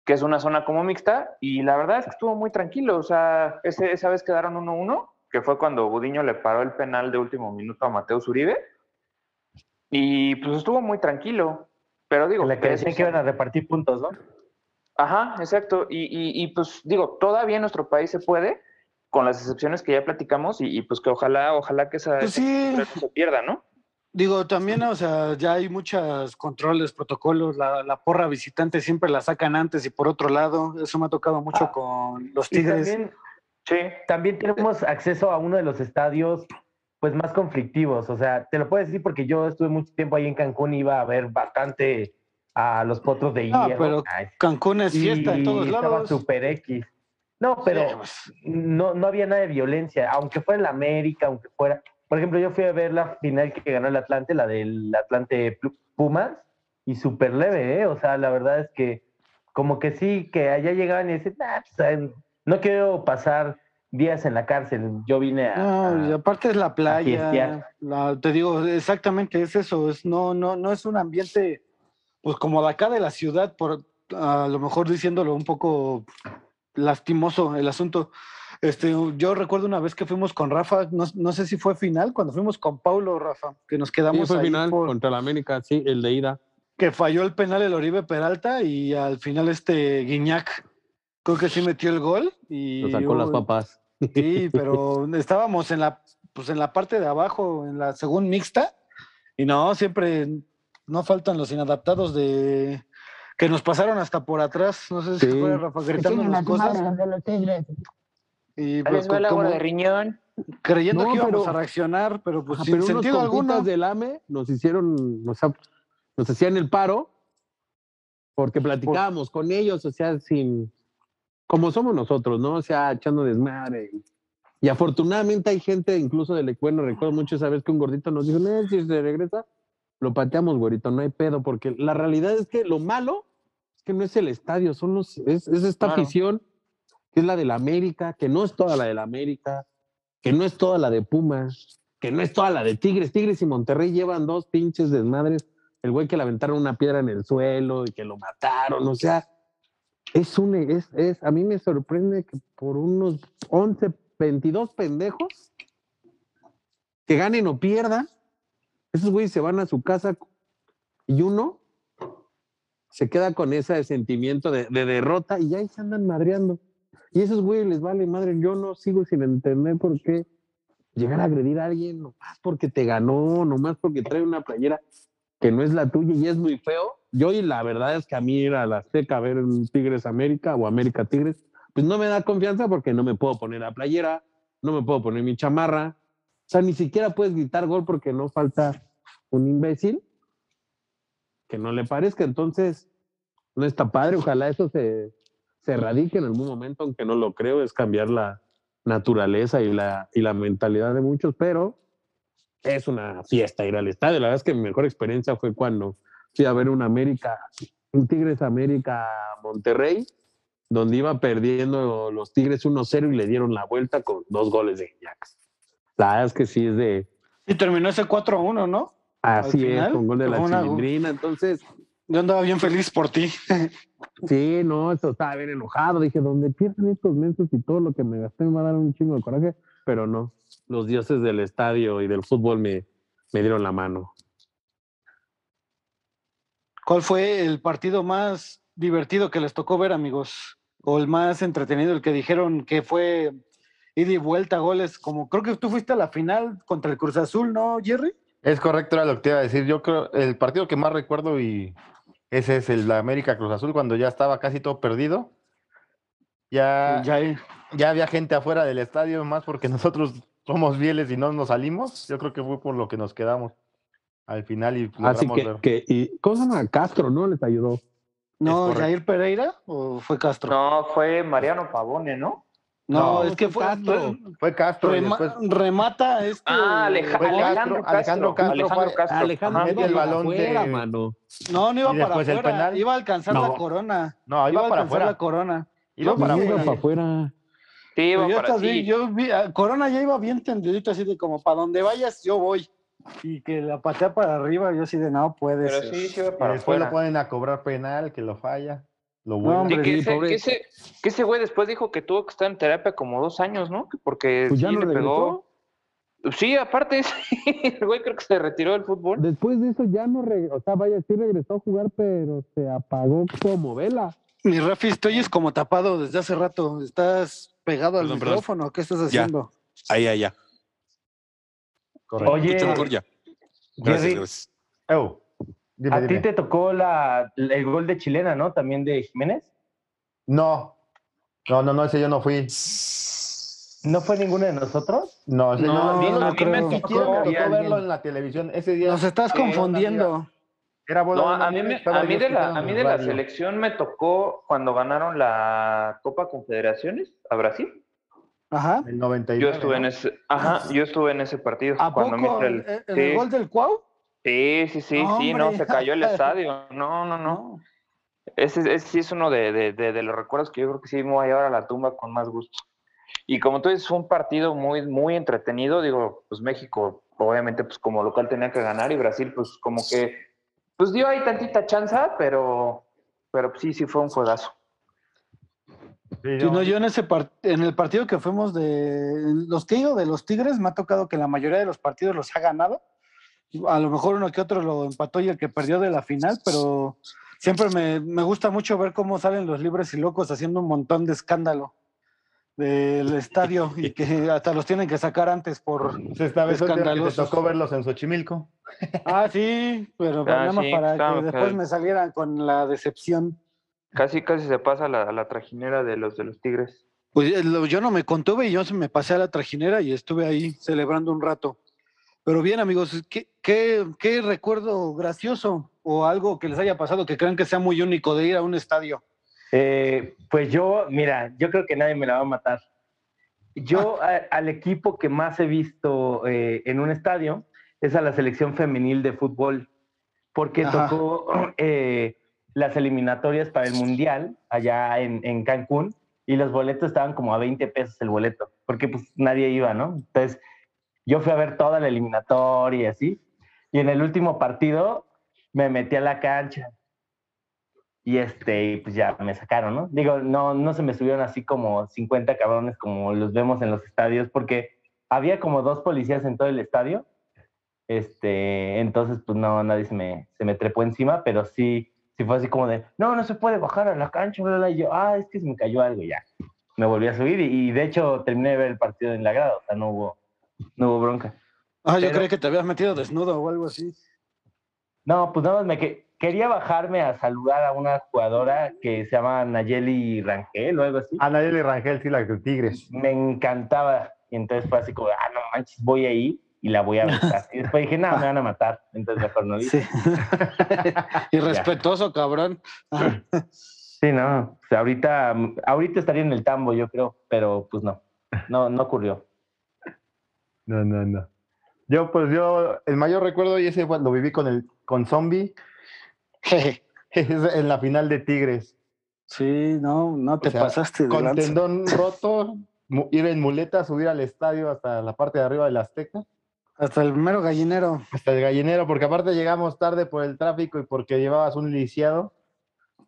que es una zona como mixta y la verdad es que estuvo muy tranquilo, o sea, ese, esa vez quedaron 1-1, que fue cuando Gudiño le paró el penal de último minuto a Mateo Uribe y pues estuvo muy tranquilo, pero digo... La que decían que iban a repartir puntos, ¿no? Ajá, exacto. Y, y, y, pues digo, todavía en nuestro país se puede, con las excepciones que ya platicamos, y, y, pues que ojalá, ojalá que esa, Pues sí. se pierda, ¿no? Digo, también, o sea, ya hay muchos controles, protocolos. La, la porra visitante siempre la sacan antes y por otro lado, eso me ha tocado mucho Ah. con los Y Tigres. también, Sí. también tenemos acceso a uno de los estadios pues más conflictivos. O sea, te lo puedo decir porque yo estuve mucho tiempo ahí en Cancún, iba a ver bastante a los potros de Ah, hierro. pero Ay, Cancún es fiesta en y todos estaba lados. super X. No, pero Sí, pues, no, no había nada de violencia, aunque fuera en la América, aunque fuera. Por ejemplo, yo fui a ver la final que ganó el Atlante, la del Atlante Pumas, y súper leve, ¿eh? O sea, la verdad es que, como que sí, que allá llegaban y decían, "Nah, pues, no quiero pasar días en la cárcel. Yo vine a. No, y aparte es la playa. la- te digo, exactamente es eso. Es, no, no, no es un ambiente, pues como de acá de la ciudad, por a lo mejor diciéndolo un poco lastimoso el asunto. Este, yo recuerdo una vez que fuimos con Rafa, no, no sé si fue final, cuando fuimos con Paulo, Rafa, que nos Sí, quedamos fue ahí final por- contra la América, sí, el de ida. que falló el penal el Oribe Peralta y al final este Guiñac creo que sí metió el gol y Lo sacó las papas. Sí, pero estábamos en la, pues en la parte de abajo, en la según mixta, y no, siempre no faltan los inadaptados de que nos pasaron hasta por atrás, no sé si Sí. fue Rafa gritando a las cosas los de los tigres. Y pues el co- agua de riñón. creyendo No, que íbamos pero- a reaccionar, pero pues Ajá, sin pero sentido alguno. del AME nos hicieron, nos, nos hacían el paro porque platicábamos con ellos, o sea, sin, como somos nosotros, ¿no? O sea, echando desmadre. Y afortunadamente hay gente, incluso del bueno, recuerdo mucho esa vez que un gordito nos dijo, no, si se regresa, lo pateamos, güerito, no hay pedo, porque la realidad es que lo malo es que no es el estadio, son los, es, es esta Claro. afición que es la de la América, que no es toda la de la América, que no es toda la de Pumas, que no es toda la de Tigres. Tigres y Monterrey llevan dos pinches desmadres. El güey que le aventaron una piedra en el suelo y que lo mataron, o sea, es un, es, es, a mí me sorprende que por unos 11, 22 pendejos que ganen o pierdan, esos güeyes se van a su casa y uno se queda con ese sentimiento de, de derrota y ya ahí se andan madreando. Y esos güeyes les vale madre. Yo no sigo sin entender por qué llegar a agredir a alguien nomás porque te ganó, nomás porque trae una playera que no es la tuya y es muy feo. Yo, y la verdad es que a mí ir a la Azteca a ver Tigres América o América Tigres, pues no me da confianza porque no me puedo poner la playera, no me puedo poner mi chamarra. O sea, ni siquiera puedes gritar gol porque no falta un imbécil que no le parezca. Entonces, no está padre. Ojalá eso se, se erradique en algún momento, aunque no lo creo, es cambiar la naturaleza y la, y la mentalidad de muchos, pero es una fiesta ir al estadio. La verdad es que mi mejor experiencia fue cuando fui a ver un América, un Tigres América Monterrey, donde iba perdiendo los Tigres 1-0 y le dieron la vuelta con dos goles de Jax. La verdad es que sí es de, Y terminó ese 4-1, ¿no? así es, con gol de la una- chilindrina. Entonces, Yo andaba bien feliz por ti. Sí, no, eso estaba bien enojado. Dije, donde pierden estos meses y todo lo que me gasté me va a dar un chingo de coraje, pero no. Los dioses del estadio y del fútbol me, me dieron la mano. ¿Cuál fue el partido más divertido que les tocó ver, amigos? o el más entretenido, el que dijeron que fue ida y vuelta goles, como creo que tú fuiste a la final contra el Cruz Azul, ¿no, Jerry? Es correcto, era lo que te iba a decir. Yo creo el partido que más recuerdo y ese es el de América Cruz Azul cuando ya estaba casi todo perdido. Ya, Ya, ya había gente afuera del estadio, más porque nosotros somos fieles y no nos salimos. Yo creo que fue por lo que nos quedamos al final y Así que, ver. que y, ¿cómo se llama? Castro, ¿no? Les ayudó. ¿No. Jair Pereira o fue Castro? No, fue Mariano Pavone, ¿no? No, No, es que fue Castro. Fue Castro y rema- después remata este. Ah, Aleja- Fue Castro, Alejandro Castro. Alejandro Castro Alejandro fue- Castro. Alejandro mete el balón afuera, de- mano. No, no iba Y para afuera, penal. iba a alcanzar No. la corona. no, iba iba a para alcanzar afuera. la corona. Iba para vi, Sí, iba afuera. para afuera. Sí, iba yo para también, sí. yo vi, a Corona ya iba bien tendidito, así de como para donde vayas, yo voy. Y que la patea para arriba, yo así de no puede Pero ser. sí, sí iba Y para después lo ponen a cobrar penal, que lo falla. Lo No, hombre, Sí, que, sí, ese, pobre. que, ese, que ese güey después dijo que tuvo que estar en terapia como dos años, ¿no? Porque Pues ya sí no le pegó. Sí, aparte, sí, el güey creo que se retiró del fútbol. Después de eso ya no regresó, o sea, vaya, sí regresó a jugar, pero se apagó como vela. Mi Rafi, estoy es como tapado desde hace rato. ¿Estás pegado al Perdón, perdón. micrófono? ¿Qué estás Ya. haciendo? Ahí, ahí, ya. Correcto. Oye, mejor ya. Gracias, Jerry, gracias. Ew, dime, a ti te tocó la, el gol de chilena, ¿no? También de Jiménez. No. No, no, no, ese yo no fui. ¿No fue ninguno de nosotros? No, ese No, yo a mí- yo no ni creo. siquiera me tocó alguien. verlo en la televisión. Ese día Nos estás Sí, confundiendo. era No, a mí, me- a mí de la, a en mí el de la selección me tocó cuando ganaron la Copa Confederaciones a Brasil. Ajá. El 99. Yo estuve en ¿no? ese, ajá, yo estuve en ese partido. ¿A cuando poco? ¿En el, en sí, el gol del Cuau? Sí, sí, sí, No, sí, no, se cayó el estadio. No, no, no. No. Ese, ese sí es uno de, de- de- de los recuerdos que yo creo que sí me voy a llevar a la tumba con más gusto. Y como tú dices, fue un partido muy, muy entretenido. Digo, pues México, obviamente, pues como local tenía que ganar y Brasil, pues como que, pues dio ahí tantita chanza, pero, pero sí, sí fue un juegazo. Sí, no, yo en ese part- en el partido que fuimos de los que ido de los Tigres, me ha tocado que la mayoría de los partidos los ha ganado. A lo mejor uno que otro lo empató y el que perdió de la final, pero siempre me, me gusta mucho ver cómo salen los libres y locos haciendo un montón de escándalo del estadio y que hasta los tienen que sacar antes por Pues que te escandalosos. tocó verlos en Xochimilco. ah sí pero Ah, sí, para claro, que después claro. me salieran con la decepción Casi, casi se pasa la, la trajinera de los de los Tigres. Pues eh, lo- yo no me contuve y yo se me pasé a la trajinera y estuve ahí celebrando un rato. Pero bien, amigos, ¿qué, qué, qué recuerdo gracioso o algo que les haya pasado que crean que sea muy único de ir a un estadio? Eh, pues yo, mira, yo creo que nadie me la va a matar. Yo a- al equipo que más he visto eh, en un estadio es a la selección femenil de fútbol, porque Ajá. tocó eh, las eliminatorias para el Mundial allá en, en Cancún y los boletos estaban como a 20 pesos el boleto, porque pues nadie iba, ¿no? Entonces yo fui a ver toda la eliminatoria y así, y en el último partido me metí a la cancha y este, pues ya me sacaron, ¿no? Digo, no, no se me subieron así como 50 cabrones como los vemos en los estadios, porque había como dos policías en todo el estadio. Este, entonces, pues no, nadie se me, se me trepó encima, pero sí, sí fue así como de, no, no se puede bajar a la cancha, bla, bla", y yo, ah, es que se me cayó algo ya. Me volví a subir y, y de hecho terminé de ver el partido en la grada, o sea, no hubo, no hubo bronca. Ah, yo creí que te habías metido desnudo o algo así. No, pues nada más me que, quería bajarme a saludar a una jugadora que se llama Nayeli Rangel o algo así. A Nayeli Rangel, sí, la de Tigres. me encantaba. Y entonces fue así como, ah, no manches, voy ahí y la voy a besar. Y después dije, no, me van a matar. Entonces mejor no dije. Sí. Irrespetuoso, cabrón. Sí, no. O sea, ahorita, ahorita estaría en el tambo, yo creo, pero pues no. No, no ocurrió. No, no, no. Yo, pues yo, el mayor recuerdo, y ese lo viví con el con Zombie, en la final de Tigres. Sí, no, no te sea, pasaste Con lanza. tendón roto, ir en muleta, subir al estadio hasta la parte de arriba del Azteca, Hasta el mero gallinero. hasta el gallinero, porque aparte llegamos tarde por el tráfico y porque llevabas un lisiado.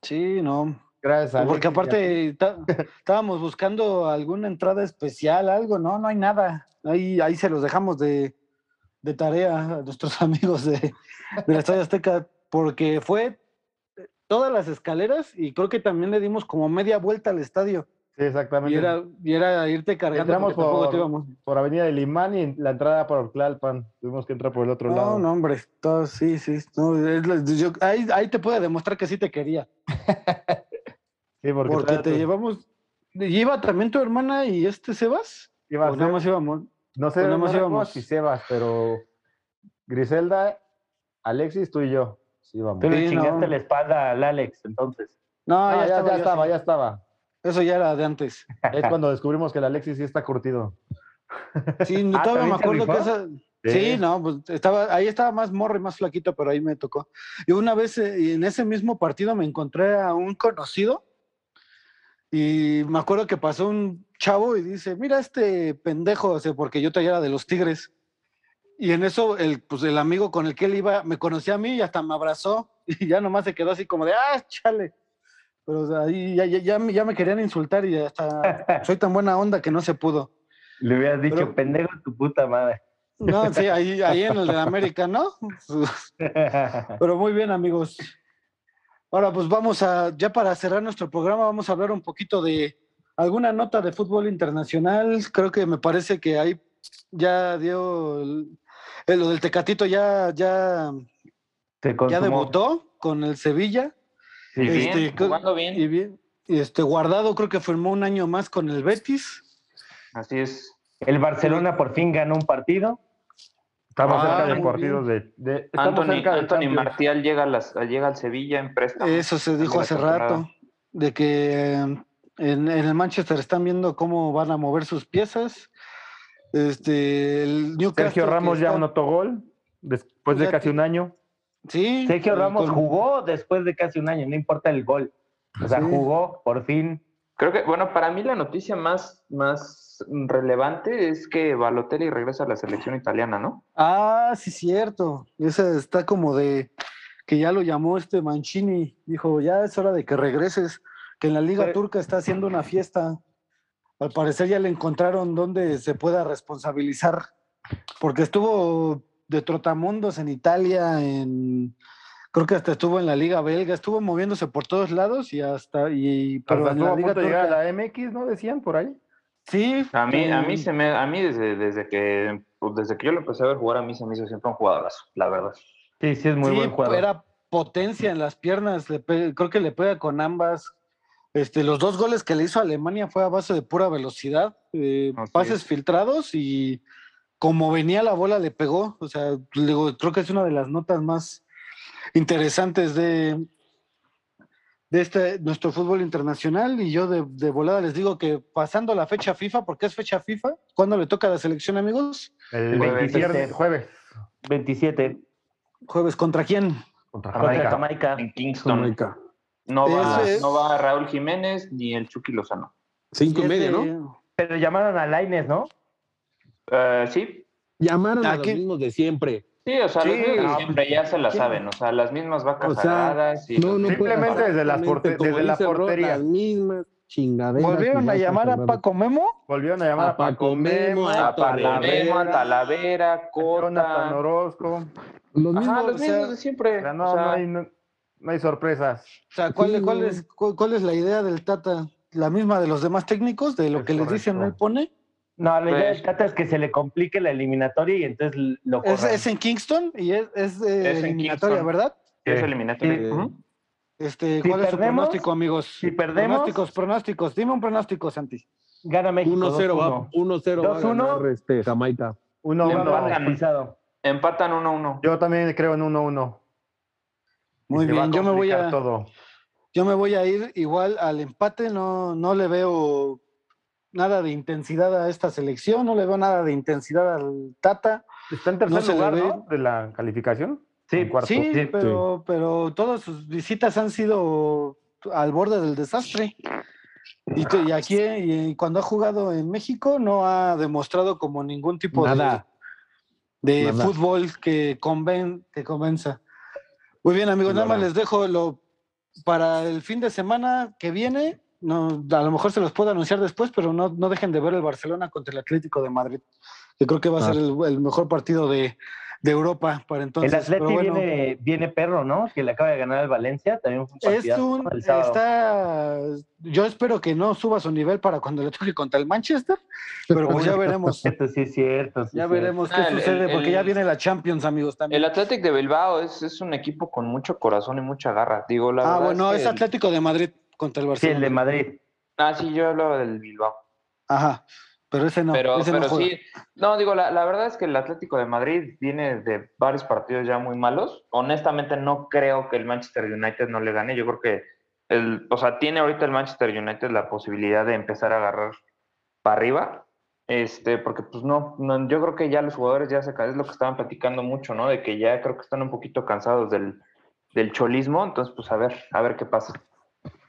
Sí, no. Gracias a Porque aparte estábamos buscando alguna entrada especial, algo, no, no hay nada. Ahí, ahí se los dejamos de, de tarea a nuestros amigos de, de la Estadio Azteca, porque fue todas las escaleras y creo que también le dimos como media vuelta al estadio. Sí, exactamente. Y era, y era irte cargando. Entramos por- te. Por Avenida de Limán y la entrada por Tlalpan. Tuvimos que entrar por el otro lado. No, no, hombre. todo- sí, sí. no, es yo- ahí, ahí te puede demostrar que sí te quería. Sí, porque, te tu- llevamos. ¿Y ¿Iba también tu hermana y este Sebas? iba a ¿O nada ser- más íbamos? No sé, nada no íbamos? si Sebas, pero Griselda, Alexis, tú y yo. Sí, vamos. Tú le Sí, chingaste no. la espalda al Alex, entonces. No, ya, ya, estaba, ya estaba, sí. ya estaba. Eso ya era de antes. Es cuando descubrimos que el Alexis sí está curtido. Sí, Ah, todavía me ¿también se acuerdo que esa. Sí, no, pues estaba, ahí estaba más morro y más flaquito, pero ahí me tocó. Y una vez eh, en ese mismo partido me encontré a un conocido y me acuerdo que pasó un chavo y dice, mira este pendejo, o sea, porque yo todavía era de los Tigres. Y en eso, el, pues el amigo con el que él iba me conocía a mí y hasta me abrazó y ya nomás se quedó así como de, ah, chale. Pero o sea, ahí ya, ya, ya me- ya me querían insultar y hasta soy tan buena onda que no se pudo. Le hubieras dicho, Pero- pendejo tu puta madre. No, sí, ahí, ahí en el de América, ¿no? Pero muy bien, amigos. Ahora, pues vamos a, ya para cerrar nuestro programa, vamos a hablar un poquito de alguna nota de fútbol internacional. Creo que me parece que ahí ya dio el, el- lo del Tecatito ya, ya, ya debutó con el Sevilla. Y bien, Este, jugando bien. Y bien, y este Guardado creo que firmó un año más con el Betis. Así es. El Barcelona por fin ganó un partido. Estamos Ah, cerca de partidos de, de- estamos Anthony, cerca de Anthony. Martial llega, a las, llega al Sevilla en préstamo. Eso se dijo hace rato, de que eh, en, en el Manchester están viendo cómo van a mover sus piezas. Este, el Newcastle Sergio Ramos ya anotó gol después de casi un año. Sí. Sergio y Ramos con- jugó después de casi un año, no importa el gol. O sea, Sí. jugó por fin. Creo que, bueno, para mí la noticia más, más relevante es que Balotelli regresa a la selección italiana, ¿no? Ah, sí, cierto. Esa está como de que ya lo llamó este Mancini. Dijo, ya es hora de que regreses, que en la Liga Pero- Turca está haciendo una fiesta. Al parecer ya le encontraron donde se pueda responsabilizar, porque estuvo de trotamundos en Italia, en creo que hasta estuvo en la Liga Belga, estuvo moviéndose por todos lados y hasta y pero Hasta en la a Liga Turca a la MX, ¿no? Decían por ahí. sí. A mí, a mí eh, se me, a mí desde, desde que, pues, desde que yo lo empecé a ver jugar, a mí se me hizo siempre un jugadorazo, la verdad. Sí, sí, es muy sí, buen jugador. era potencia en las piernas, le pe- creo que le pega con ambas. Este, los dos goles que le hizo a Alemania fue a base de pura velocidad, eh, pases es. filtrados y como venía la bola le pegó. O sea, digo, creo que es una de las notas más interesantes de, de este nuestro fútbol internacional. Y yo de, de volada les digo que pasando la fecha FIFA, porque es fecha FIFA, ¿cuándo le toca a la selección, amigos? El Jueves. 27 jueves. 27 Jueves, ¿contra quién? Contra contra Jamaica. Jamaica. En Kingston. Jamaica. No va, es- no va Raúl Jiménez ni el Chucky Lozano. Cinco y media, ¿no? Pero llamaron a Laines, ¿no? Eh, sí, Llamaron a los Aquí- mismos de siempre. sí, o sea, los Sí, mismos de no, siempre ya se la saben, o sea, las mismas vacas O sea, sagradas y No, no Simplemente puede- desde las porte- desde la portería. Las mismas chingaderas. ¿Volvieron a llamar a Paco Memo? Volvieron a llamar a, A Paco Memo, a a Talavera, a Talavera, Jonathan Cota. Orozco. Los Ajá, mismos, los o sea, mismos de siempre. O sea, o no, sea, no, hay, no, hay sorpresas. O sea, ¿cuál, Sí, cuál es, cuál, cuál es la idea del Tata? ¿La misma de los demás técnicos? ¿De lo Es que les dicen correcto. él pone? No, la idea Pues- del Tata es que se le complique la eliminatoria y entonces lo Es, corran. es en Kingston y es, es, eh, Es en eliminatoria, Kingston. ¿verdad? es Sí. eliminatoria. Sí. Ujú. Este, Si ¿Cuál es su perdemos- pronóstico, amigos? si perdemos- Pronósticos, pronósticos. Dime un pronóstico, Santi. Gana México 1-0 va, 2-1. 1-0 va a 2-1. ganar este, Jamaica. Uno, Le uno. empatan. Pisado. Empatan 1-1. Yo también creo en 1-1. Muy bien, yo me voy a Todo. yo me voy a ir igual al empate, no, no le veo nada de intensidad a esta selección, no le veo nada de intensidad al Tata. Está en tercer No lugar. De la calificación. Sí, cuarto. Sí, sí, pero, pero todas sus visitas han sido al borde del desastre. Y, aquí, y cuando ha jugado en México, no ha demostrado como ningún tipo de- Nada. de, Nada. fútbol que, conven, que convenza. Muy bien, amigos, nada más les dejo lo para el fin de semana que viene. No, a lo mejor se los puedo anunciar después, pero no, no dejen de ver el Barcelona contra el Atlético de Madrid, que creo que va a Ah. ser el, el mejor partido de, de Europa para entonces. el Atleti pero bueno, viene, viene perro, ¿no? Que le acaba de ganar al Valencia. También fue un es un, ¿no? el sábado. está, yo espero que no suba su nivel para cuando le toque contra el Manchester, pero pues ya veremos, Esto sí es cierto. sí ya veremos qué Ah, sucede, el- porque ya viene la Champions, amigos, también. El Athletic de Bilbao es, es un equipo con mucho corazón y mucha garra. Digo, la ah, verdad bueno, que es el- Atlético de Madrid contra el Sí, Barcelona. el de Madrid. Ah, sí, yo hablaba del Bilbao. Ajá, pero ese no, pero ese no pero sí, no, digo, la, la verdad es que el Atlético de Madrid viene de varios partidos ya muy malos. Honestamente, no creo que el Manchester United no le gane. Yo creo que, el, o sea, tiene ahorita el Manchester United la posibilidad de empezar a agarrar para arriba. Este, porque pues no, no, yo creo que ya los jugadores ya se es lo que estaban platicando mucho, ¿no? De que ya creo que están un poquito cansados del, del cholismo. Entonces, pues a ver, a ver qué pasa.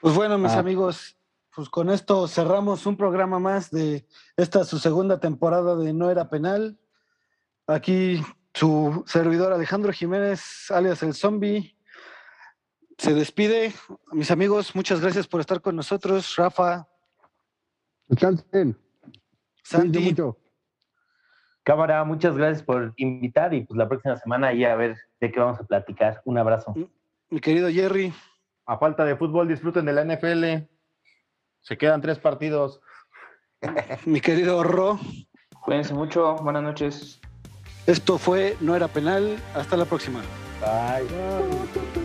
Pues bueno, mis Ah. amigos, pues con esto cerramos un programa más de esta su segunda temporada de No Era Penal. Aquí su servidor Alejandro Jiménez, alias el Zombie, se despide. Mis amigos, muchas gracias por estar con nosotros. Rafa, Descansen. Santi, mucho. Cámara, muchas gracias por invitar y pues la próxima semana ya a ver de qué vamos a platicar. Un abrazo. mi querido Jerry, A falta de fútbol, disfruten de la NFL. Se quedan tres partidos. mi querido Ro. Cuídense mucho, buenas noches. Esto fue No Era Penal. Hasta la próxima. Bye. Bye.